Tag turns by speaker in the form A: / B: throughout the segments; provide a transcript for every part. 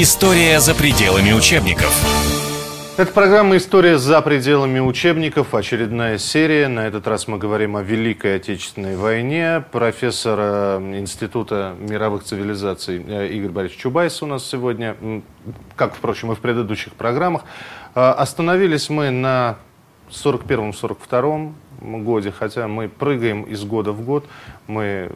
A: История за пределами учебников.
B: Это программа «История за пределами учебников». Очередная серия. На этот раз мы говорим о Великой Отечественной войне. Профессор э, Института мировых цивилизаций э, Игорь Борисович Чубайс у нас сегодня, как, впрочем, и в предыдущих программах. Э, остановились мы на 41-42 годе, хотя мы прыгаем из года в год, мы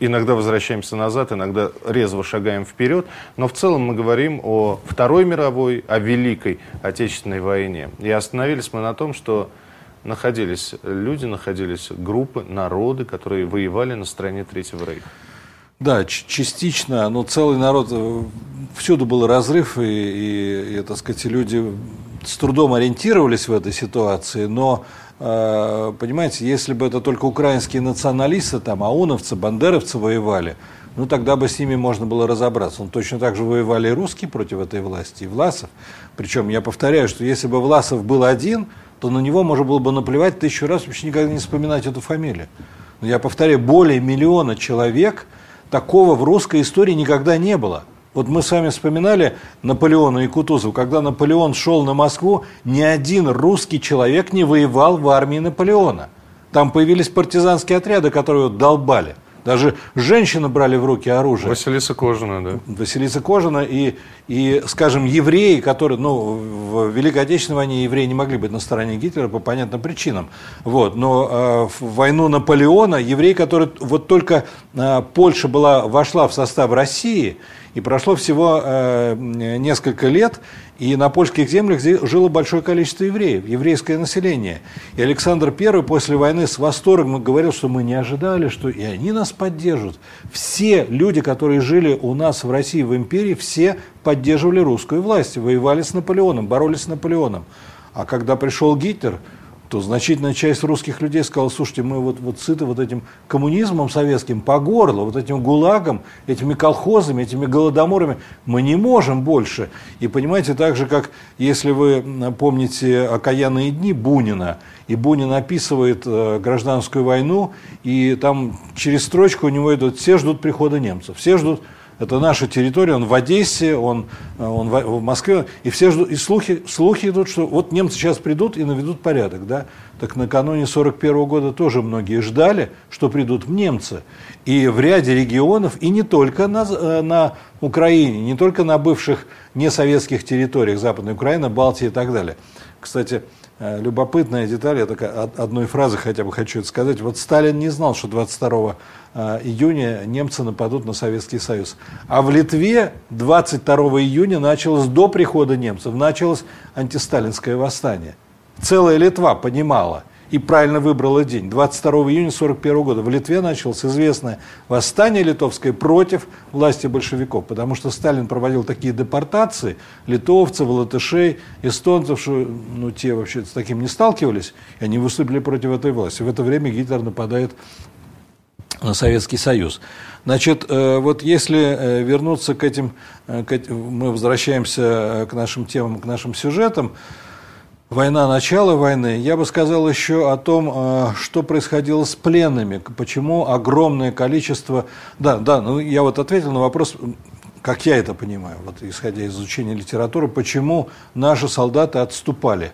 B: иногда возвращаемся назад, иногда резво шагаем вперед, но в целом мы говорим о Второй мировой, о Великой Отечественной войне. И остановились мы на том, что находились люди, находились группы, народы, которые воевали на стороне Третьего Рейха.
C: Да, частично, но целый народ, э, всюду был разрыв, и, и, и так сказать, люди с трудом ориентировались в этой ситуации, но понимаете, если бы это только украинские националисты, там, ауновцы, бандеровцы воевали, ну тогда бы с ними можно было разобраться. Но точно так же воевали и русские против этой власти, и Власов. Причем я повторяю, что если бы Власов был один, то на него можно было бы наплевать тысячу раз, вообще никогда не вспоминать эту фамилию. Но я повторяю, более миллиона человек такого в русской истории никогда не было. Вот мы с вами вспоминали Наполеона и Кутузова. Когда Наполеон шел на Москву, ни один русский человек не воевал в армии Наполеона. Там появились партизанские отряды, которые его долбали. Даже женщины брали в руки оружие.
B: Василиса Кожина, да.
C: Василиса Кожина и, и, скажем, евреи, которые, ну, в Великой Отечественной войне евреи не могли быть на стороне Гитлера по понятным причинам. Вот. Но э, в войну Наполеона евреи, которые вот только э, Польша была, вошла в состав России, и прошло всего э, несколько лет, и на польских землях жило большое количество евреев, еврейское население. И Александр I после войны с восторгом говорил, что мы не ожидали, что и они нас поддержат. Все люди, которые жили у нас в России, в империи, все поддерживали русскую власть, воевали с Наполеоном, боролись с Наполеоном. А когда пришел Гитлер, то значительная часть русских людей сказала, слушайте, мы вот, вот сыты вот этим коммунизмом советским по горло, вот этим гулагом, этими колхозами, этими голодоморами, мы не можем больше. И понимаете, так же, как если вы помните «Окаянные дни» Бунина, и Бунин описывает э, гражданскую войну, и там через строчку у него идут «все ждут прихода немцев», «все ждут это наша территория, он в Одессе, он, он в Москве, и все ждут, и слухи, слухи идут, что вот немцы сейчас придут и наведут порядок, да. Так накануне 41 года тоже многие ждали, что придут немцы. И в ряде регионов, и не только на, э, на Украине, не только на бывших несоветских территориях Западной Украины, Балтии и так далее. Кстати, Э, любопытная деталь, я только одной фразы хотя бы хочу это сказать. Вот Сталин не знал, что 22 э, июня немцы нападут на Советский Союз. А в Литве 22 июня началось, до прихода немцев, началось антисталинское восстание. Целая Литва понимала – и правильно выбрала день. 22 июня 1941 года в Литве началось известное восстание литовское против власти большевиков, потому что Сталин проводил такие депортации литовцев, латышей, эстонцев, что ну, те вообще с таким не сталкивались, и они выступили против этой власти. В это время Гитлер нападает на Советский Союз. Значит, э, вот если э, вернуться к этим, э, мы возвращаемся к нашим темам, к нашим сюжетам, война, начало войны, я бы сказал еще о том, э, что происходило с пленными, почему огромное количество... Да, да, ну я вот ответил на вопрос, как я это понимаю, вот исходя из изучения литературы, почему наши солдаты отступали.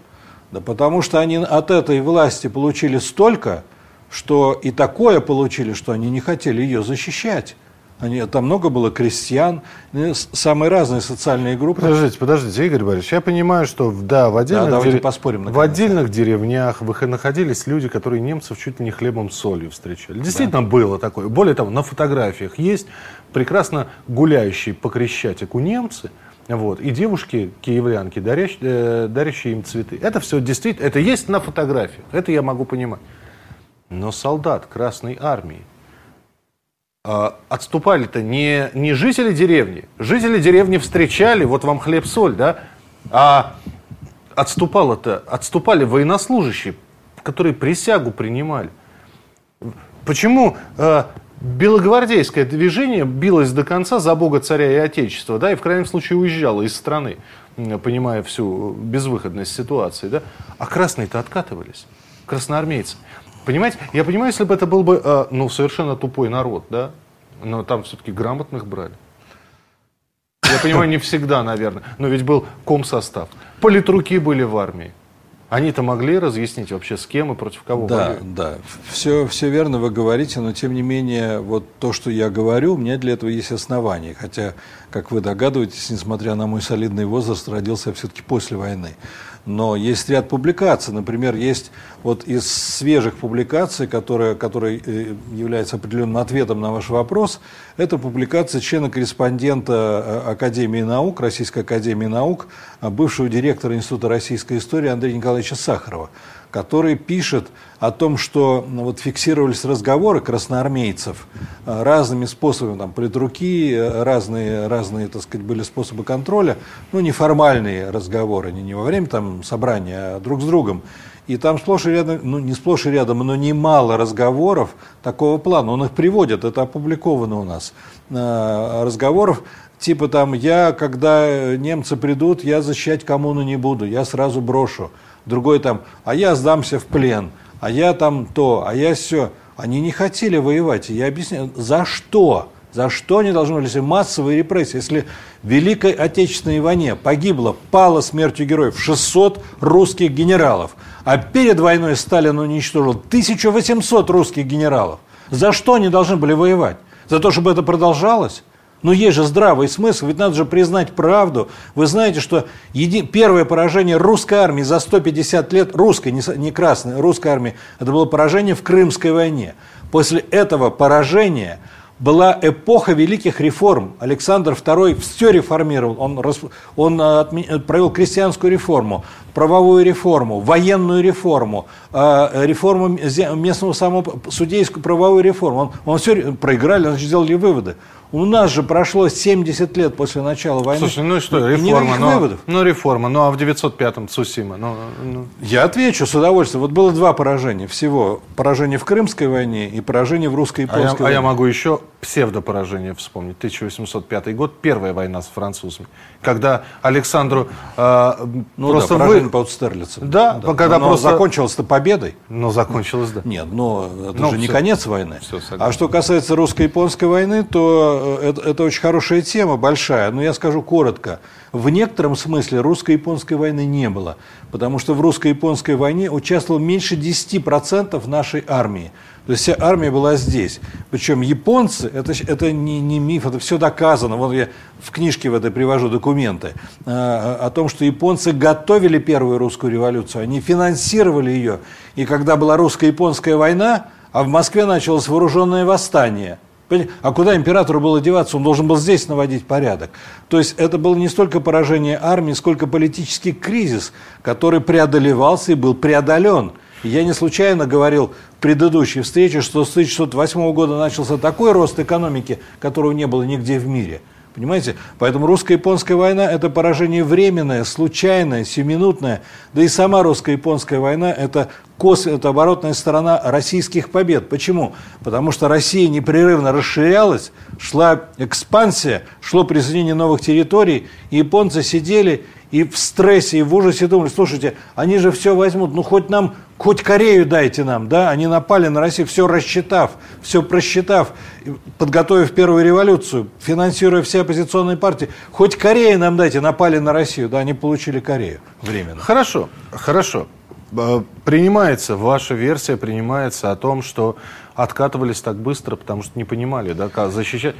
C: Да потому что они от этой власти получили столько, что и такое получили, что они не хотели ее защищать. Они, там много было крестьян, ну, самые разные социальные группы.
B: Подождите, подождите, Игорь Борисович, я понимаю, что да, в отдельных,
C: да, дерев... поспорим,
B: в отдельных деревнях находились люди, которые немцев чуть ли не хлебом солью встречали. Действительно да. было такое. Более того, на фотографиях есть прекрасно гуляющие по Крещатику немцы, вот, и девушки, киевлянки, дарящие, э, дарящие им цветы. Это все действительно, это есть на фотографиях, это я могу понимать. Но солдат Красной Армии, отступали-то не, не жители деревни. Жители деревни встречали, вот вам хлеб-соль, да? А отступало-то, отступали военнослужащие, которые присягу принимали. Почему э, белогвардейское движение билось до конца за Бога, царя и Отечества, да, и в крайнем случае уезжало из страны, понимая всю безвыходность ситуации, да? А красные-то откатывались, красноармейцы. Понимаете, я понимаю, если бы это был бы, э, ну, совершенно тупой народ, да, но там все-таки грамотных брали. Я понимаю, не всегда, наверное. Но ведь был комсостав. Политруки были в армии. Они-то могли разъяснить вообще, с кем и против кого
C: Да,
B: воюют?
C: да. Все, все верно вы говорите, но тем не менее, вот то, что я говорю, у меня для этого есть основания. Хотя, как вы догадываетесь, несмотря на мой солидный возраст, родился я все-таки после войны. Но есть ряд публикаций. Например, есть вот из свежих публикаций, которая, которая э, является определенным ответом на ваш вопрос, это публикация члена-корреспондента э, Академии наук, Российской Академии наук, а бывшего директора Института российской истории Андрея Николаевича Сахарова, который пишет о том, что ну, вот фиксировались разговоры красноармейцев э, разными способами, там, политруки, э, разные, разные, так сказать, были способы контроля, ну, неформальные разговоры, не, не во время там собрания, а друг с другом. И там сплошь и рядом, ну не сплошь и рядом, но немало разговоров такого плана. Он их приводит, это опубликовано у нас. Э, разговоров типа там, я, когда немцы придут, я защищать коммуну не буду, я сразу брошу. Другой там, а я сдамся в плен, а я там то, а я все. Они не хотели воевать. И я объясняю, за что? За что они должны были, если массовые репрессии, если в Великой Отечественной войне погибло, пало смертью героев 600 русских генералов, а перед войной Сталин уничтожил 1800 русских генералов. За что они должны были воевать? За то, чтобы это продолжалось? Но есть же здравый смысл, ведь надо же признать правду. Вы знаете, что еди... первое поражение русской армии за 150 лет, русской, не, красной, русской армии, это было поражение в Крымской войне. После этого поражения была эпоха великих реформ. Александр II все реформировал. Он, он э, отме, провел крестьянскую реформу, правовую реформу, военную реформу, э, реформу местного самого судейскую правовую реформу. Он, он все проиграли, он сделали выводы. У нас же прошло 70 лет после начала войны.
B: Слушай, ну и что, реформа, но, выводов. ну реформа, ну а в 905-м Цусима? Ну,
C: ну. Я отвечу с удовольствием. Вот было два поражения всего. Поражение в Крымской войне и поражение в русско-японской
B: а я,
C: войне.
B: А я могу еще псевдопоражение вспомнить. 1805 год, первая война с французами. Когда Александру э,
C: ну, просто да, поражение вы... под Стерлицем.
B: Да, да. когда
C: но
B: просто...
C: закончилось-то победой.
B: Но закончилось, да.
C: Нет, но это ну, же все. не конец войны. Все, а что касается русско-японской войны, то Э, это, это очень хорошая тема, большая, но я скажу коротко. В некотором смысле русско-японской войны не было, потому что в русско-японской войне участвовало меньше 10% нашей армии. То есть вся армия была здесь. Причем японцы, это, это не, не миф, это все доказано. Вот я в книжке в этой привожу документы э, о том, что японцы готовили первую русскую революцию, они финансировали ее. И когда была русско-японская война, а в Москве началось вооруженное восстание – а куда императору было деваться? Он должен был здесь наводить порядок. То есть это было не столько поражение армии, сколько политический кризис, который преодолевался и был преодолен. я не случайно говорил в предыдущей встрече, что с 1608 года начался такой рост экономики, которого не было нигде в мире – Понимаете? Поэтому русско-японская война – это поражение временное, случайное, сиюминутное. Да и сама русско-японская война – это кос, это оборотная сторона российских побед. Почему? Потому что Россия непрерывно расширялась, шла экспансия, шло присоединение новых территорий, и японцы сидели и в стрессе, и в ужасе думали, слушайте, они же все возьмут, ну хоть нам, хоть Корею дайте нам, да, они напали на Россию, все рассчитав, все просчитав, подготовив первую революцию, финансируя все оппозиционные партии, хоть Корею нам дайте, напали на Россию, да, они получили Корею временно.
B: Хорошо, хорошо. Э, принимается, ваша версия принимается о том, что откатывались так быстро, потому что не понимали, да, как защищать.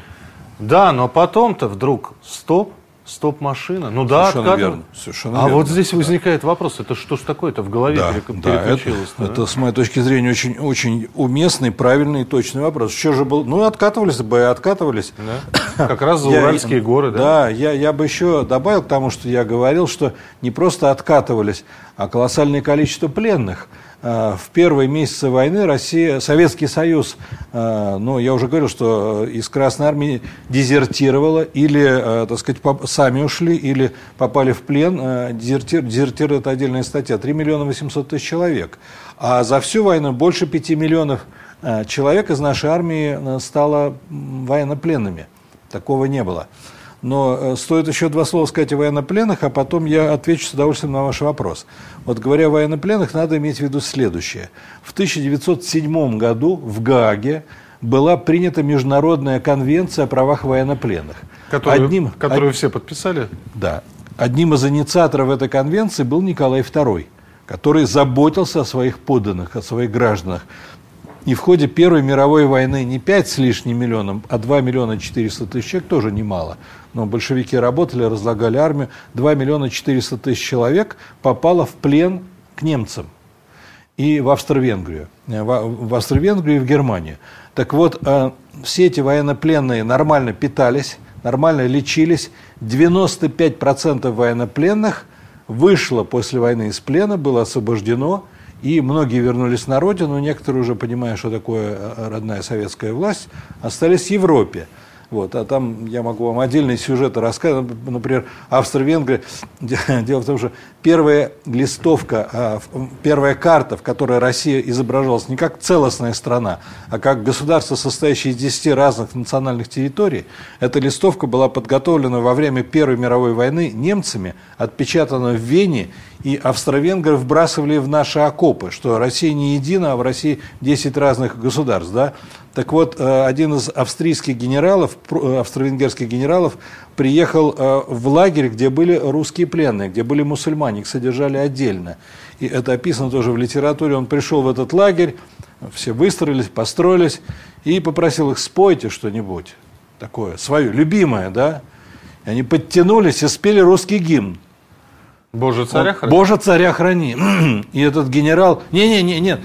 B: Да, но потом-то вдруг стоп, Стоп-машина. Ну да,
C: Совершенно верно. Совершенно
B: а
C: верно.
B: вот здесь возникает вопрос, это что ж такое-то в голове
C: да, переключилось? Да, это, это, с моей точки зрения, очень, очень уместный, правильный и точный вопрос. Что же был? Ну, откатывались бы и откатывались.
B: Да. Как раз за Уральские горы, да?
C: Да, я, я бы еще добавил к тому, что я говорил, что не просто откатывались, а колоссальное количество пленных – в первые месяцы войны Россия, Советский Союз, э, ну, я уже говорил, что из Красной Армии дезертировала, или, э, так сказать, сами ушли, или попали в плен. Дезертир, дезертир – это отдельная статья. 3 миллиона 800 тысяч человек. А за всю войну больше 5 миллионов человек из нашей армии стало военнопленными. Такого не было. Но э, стоит еще два слова сказать о военнопленных, а потом я отвечу с удовольствием на ваш вопрос. Вот говоря о военнопленных, надо иметь в виду следующее. В 1907 году в Гааге была принята Международная конвенция о правах военнопленных.
B: Которую, одним, которую од... все подписали?
C: Да. Одним из инициаторов этой конвенции был Николай II, который заботился о своих подданных, о своих гражданах. И в ходе Первой мировой войны не 5 с лишним миллионов, а 2 миллиона 400 тысяч человек тоже немало. Но большевики работали, разлагали армию. 2 миллиона 400 тысяч человек попало в плен к немцам и в Австро-Венгрию. В Австро-Венгрию и в Германию. Так вот, э, все эти военнопленные нормально питались, нормально лечились. 95% военнопленных вышло после войны из плена, было освобождено – и многие вернулись на родину, некоторые уже, понимая, что такое э, родная советская власть, остались в Европе. Вот, а там я могу вам отдельные сюжеты рассказать. Например, Австро-Венгрия. Дело в том, что первая листовка, а, первая карта, в которой Россия изображалась не как целостная страна, а как государство, состоящее из 10 разных национальных территорий, эта листовка была подготовлена во время Первой мировой войны немцами, отпечатана в Вене и австро-венгры вбрасывали в наши окопы, что Россия не едина, а в России 10 разных государств. Да? Так вот, э, один из австрийских генералов, э, австро-венгерских генералов, приехал э, в лагерь, где были русские пленные, где были мусульмане, их содержали отдельно. И это описано тоже в литературе. Он пришел в этот лагерь, все выстроились, построились, и попросил их, спойте что-нибудь такое, свое, любимое, да? И они подтянулись и спели русский гимн.
B: Боже царя
C: храни. Боже царя храни. И этот генерал, не-не-не, нет,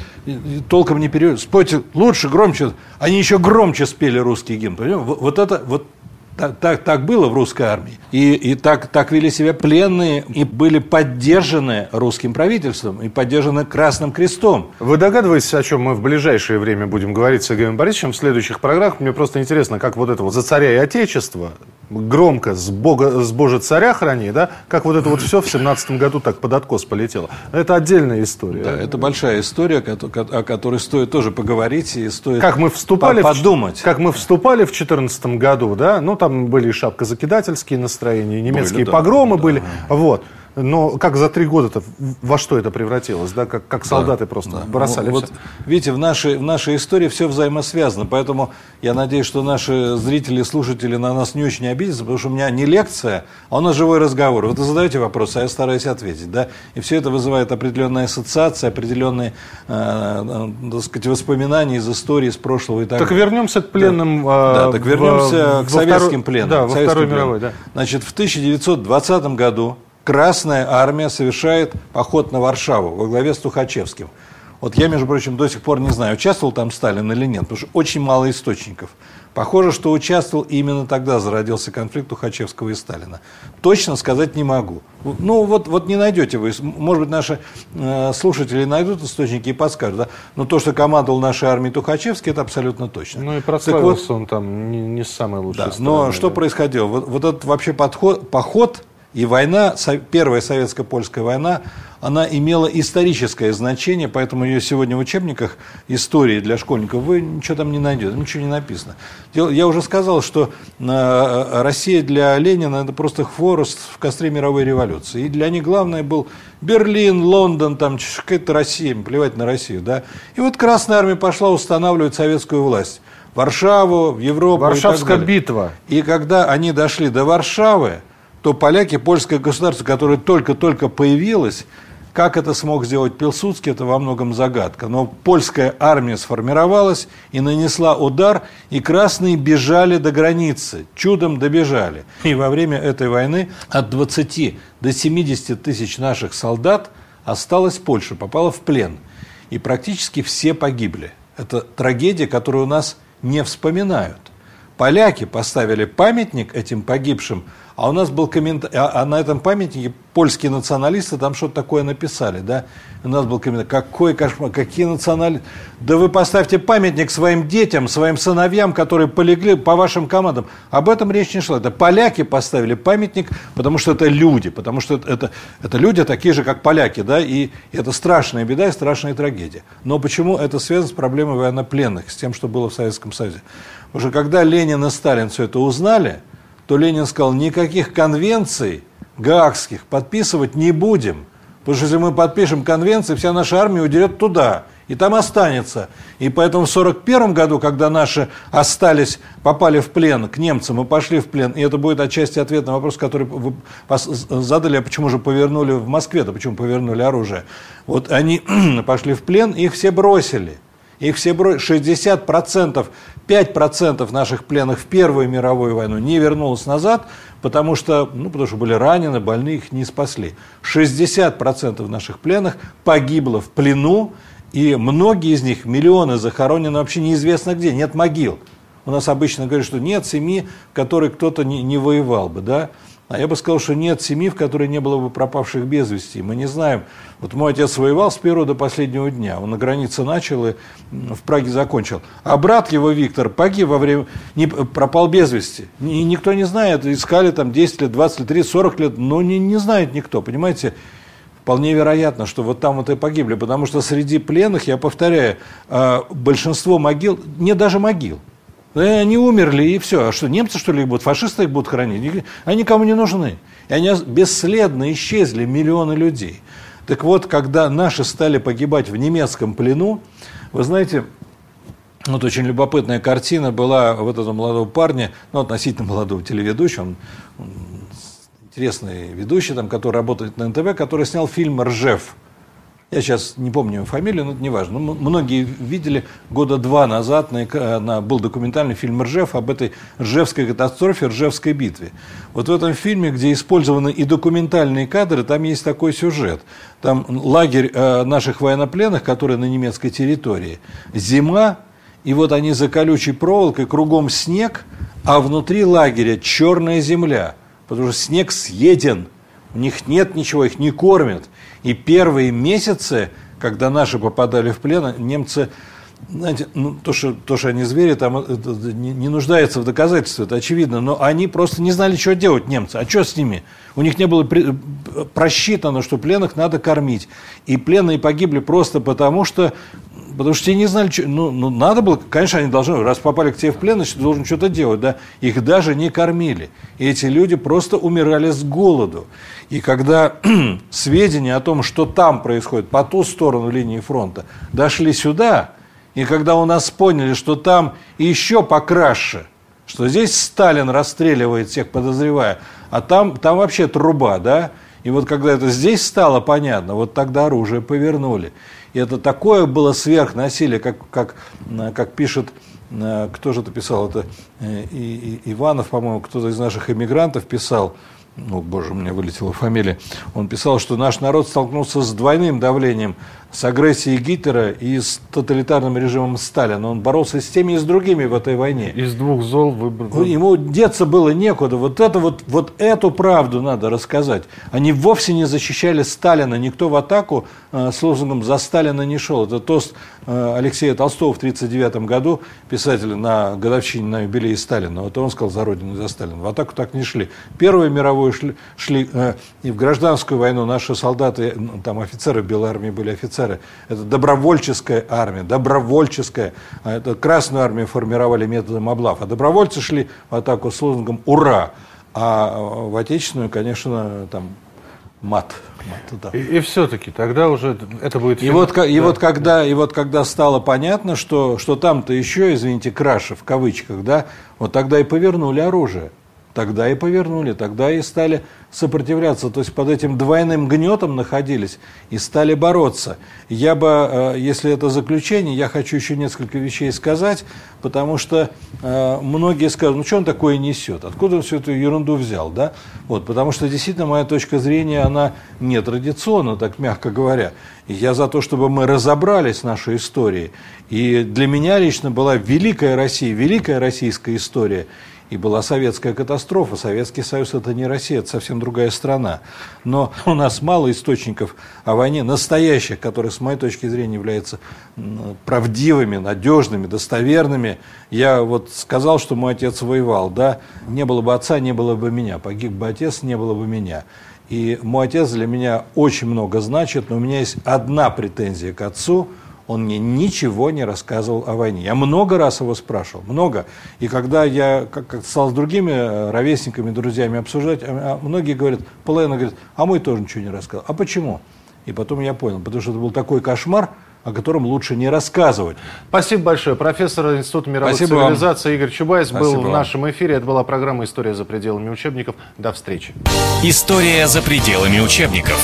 C: толком не переводит. Спойте лучше, громче. Они еще громче спели русский гимн. Вот, вот это, вот так, так, так было в русской армии. И, и так, так вели себя пленные, и были поддержаны русским правительством, и поддержаны Красным Крестом.
B: Вы догадываетесь, о чем мы в ближайшее время будем говорить с Сергеем Борисовичем в следующих программах? Мне просто интересно, как вот это вот «За царя и отечество» громко «С, Бога, с Божий царя храни», да? Как вот это вот все в семнадцатом году так под откос полетело. Это отдельная история.
C: Да, это большая история, о которой стоит тоже поговорить и стоит
B: как мы вступали
C: подумать.
B: В, как мы вступали в четырнадцатом году, да? Ну, там были шапкозакидательские настроения, немецкие были, погромы да, были. Да. Вот. Но как за три года-то во что это превратилось, да? Как, как солдаты да, просто да. бросали ну,
C: вот, Видите, в нашей, в нашей истории все взаимосвязано, поэтому я надеюсь, что наши зрители, слушатели на нас не очень обидятся, потому что у меня не лекция, а у нас живой разговор. Вот вы задаете вопросы, а я стараюсь ответить, да? И все это вызывает определенные ассоциации, определенные, э, э, так сказать, воспоминания из истории, из прошлого и так
B: Так вернемся к пленным.
C: Да, э, да так вернемся в, к советским второй, пленным.
B: Да, во Второй мировой,
C: да. Значит, в 1920 году Красная армия совершает поход на Варшаву во главе с Тухачевским. Вот я, между прочим, до сих пор не знаю, участвовал там Сталин или нет, потому что очень мало источников. Похоже, что участвовал именно тогда зародился конфликт Тухачевского и Сталина. Точно сказать не могу. Ну, вот, вот не найдете вы. Может быть, наши э, слушатели найдут источники и подскажут. Да? Но то, что командовал нашей армией Тухачевский, это абсолютно точно.
B: Ну и прославился вот, он там не, не с самой лучшей да.
C: Но что происходило? Вот, вот этот вообще подход, поход и война, Первая советско-польская война, она имела историческое значение, поэтому ее сегодня в учебниках истории для школьников вы ничего там не найдете, ничего не написано. Я уже сказал, что э, Россия для Ленина это просто хворост в костре мировой революции. И для них главное был Берлин, Лондон, там какая-то Россия, плевать на Россию. Да? И вот Красная Армия пошла устанавливать советскую власть. Варшаву, в Европу.
B: Варшавская битва.
C: И когда они дошли до Варшавы, то поляки, польское государство, которое только-только появилось, как это смог сделать Пилсудский, это во многом загадка. Но польская армия сформировалась и нанесла удар, и красные бежали до границы, чудом добежали. И во время этой войны от 20 до 70 тысяч наших солдат осталась Польша, попала в плен. И практически все погибли. Это трагедия, которую у нас не вспоминают. Поляки поставили памятник этим погибшим а у нас был комментарий, а, на этом памятнике польские националисты там что-то такое написали, да? У нас был комментарий, какой кошмар, какие националисты. Да вы поставьте памятник своим детям, своим сыновьям, которые полегли по вашим командам. Об этом речь не шла. Это поляки поставили памятник, потому что это люди, потому что это, это, это люди такие же, как поляки, да, и это страшная беда и страшная трагедия. Но почему это связано с проблемой военнопленных, с тем, что было в Советском Союзе? Потому что когда Ленин и Сталин все это узнали, то Ленин сказал, никаких конвенций гаагских подписывать не будем. Потому что если мы подпишем конвенции, вся наша армия уйдет туда. и там останется. И поэтому в 1941 году, когда наши остались, попали в плен к немцам и пошли в плен, и это будет отчасти ответ на вопрос, который вы задали, а почему же повернули в Москве-то, почему повернули оружие. Вот они пошли в плен, их все бросили. Их все бросили. 60%, 5% наших пленных в Первую мировую войну не вернулось назад, потому что, ну, потому что были ранены, больные, их не спасли. 60% наших пленных погибло в плену, и многие из них, миллионы захоронены вообще неизвестно где, нет могил. У нас обычно говорят, что нет семьи, в которой кто-то не, не воевал бы, да? А я бы сказал, что нет семьи, в которой не было бы пропавших без вести. Мы не знаем. Вот мой отец воевал с первого до последнего дня. Он на границе начал и в Праге закончил. А брат его, Виктор, погиб во время... Не, пропал без вести. И никто не знает. Искали там 10 лет, 20 лет, 30, 40 лет. Но не, не знает никто, понимаете? Вполне вероятно, что вот там вот и погибли. Потому что среди пленных, я повторяю, а, большинство могил, не даже могил, они умерли, и все. А что, немцы, что ли, будут? Фашисты их будут хранить? Они никому не нужны. И они бесследно исчезли, миллионы людей. Так вот, когда наши стали погибать в немецком плену, вы знаете, вот очень любопытная картина была вот этого молодого парня, ну, относительно молодого телеведущего, он, он интересный ведущий, там, который работает на НТВ, который снял фильм «Ржев». Я сейчас не помню фамилию, но это не важно. Но многие видели года два назад на, на, был документальный фильм «Ржев» об этой Ржевской катастрофе, Ржевской битве. Вот в этом фильме, где использованы и документальные кадры, там есть такой сюжет. Там лагерь э, наших военнопленных, который на немецкой территории. Зима, и вот они за колючей проволокой, кругом снег, а внутри лагеря черная земля, потому что снег съеден, у них нет ничего, их не кормят – и первые месяцы, когда наши попадали в плен, немцы, знаете, ну, то, что, то, что они звери, там это, не, не нуждается в доказательстве, это очевидно, но они просто не знали, что делать, немцы. А что с ними? У них не было при, просчитано, что пленных надо кормить. И пленные погибли просто потому, что потому что те не знали, что, ну, ну, надо было, конечно, они должны, раз попали к тебе в плен, значит, должен что-то делать, да, их даже не кормили. И эти люди просто умирали с голоду. И когда сведения о том, что там происходит, по ту сторону линии фронта, дошли сюда, и когда у нас поняли, что там еще покраше, что здесь Сталин расстреливает всех, подозревая, а там, там вообще труба, да, и вот когда это здесь стало понятно, вот тогда оружие повернули. И это такое было сверхнасилие, как, как, как пишет кто же это писал? Это э, и, и, Иванов, по-моему, кто-то из наших эмигрантов писал ну, боже, у меня вылетела фамилия, он писал, что наш народ столкнулся с двойным давлением с агрессией Гитлера и с тоталитарным режимом Сталина. Он боролся с теми и с другими в этой войне.
B: Из двух зол выбрал.
C: Ему деться было некуда. Вот, это вот, вот эту правду надо рассказать. Они вовсе не защищали Сталина. Никто в атаку э, с лозунгом «За Сталина не шел». Это тост э, Алексея Толстого в 1939 году, писателя на годовщине на юбилее Сталина. Вот он сказал «За Родину за Сталина». В атаку так не шли. Первую мировую шли, шли э, и в гражданскую войну наши солдаты, ну, там офицеры Белой армии были офицеры, офицеры. Это добровольческая армия, добровольческая. А это Красную армию формировали методом облав. А добровольцы шли в атаку с лозунгом «Ура!». А в отечественную, конечно, там мат.
B: мат да. И, и все-таки тогда уже это будет...
C: И, вот, и, вот когда, и вот когда стало понятно, что, что там-то еще, извините, краши в кавычках, да, вот тогда и повернули оружие тогда и повернули, тогда и стали сопротивляться, то есть под этим двойным гнетом находились и стали бороться. Я бы, э, если это заключение, я хочу еще несколько вещей сказать, потому что э, многие скажут, ну что он такое несет, откуда он всю эту ерунду взял, да? Вот, потому что действительно моя точка зрения, она не традиционна, так мягко говоря. Я за то, чтобы мы разобрались в нашей истории. И для меня лично была великая Россия, великая российская история – и была советская катастрофа. Советский Союз – это не Россия, это совсем другая страна. Но у нас мало источников о войне, настоящих, которые, с моей точки зрения, являются правдивыми, надежными, достоверными. Я вот сказал, что мой отец воевал, да, не было бы отца, не было бы меня, погиб бы отец, не было бы меня. И мой отец для меня очень много значит, но у меня есть одна претензия к отцу – он мне ничего не рассказывал о войне. Я много раз его спрашивал, много. И когда я как, как стал с другими э, ровесниками, друзьями обсуждать, а, а многие говорят, половина говорит, а мой тоже ничего не рассказал. А почему? И потом я понял, потому что это был такой кошмар, о котором лучше не рассказывать.
B: Спасибо большое. Профессор Института мировых
C: Спасибо вам.
B: цивилизаций Игорь Чубайс был
C: Спасибо
B: в
C: вам.
B: нашем эфире. Это была программа «История за пределами учебников». До встречи.
A: История за пределами учебников.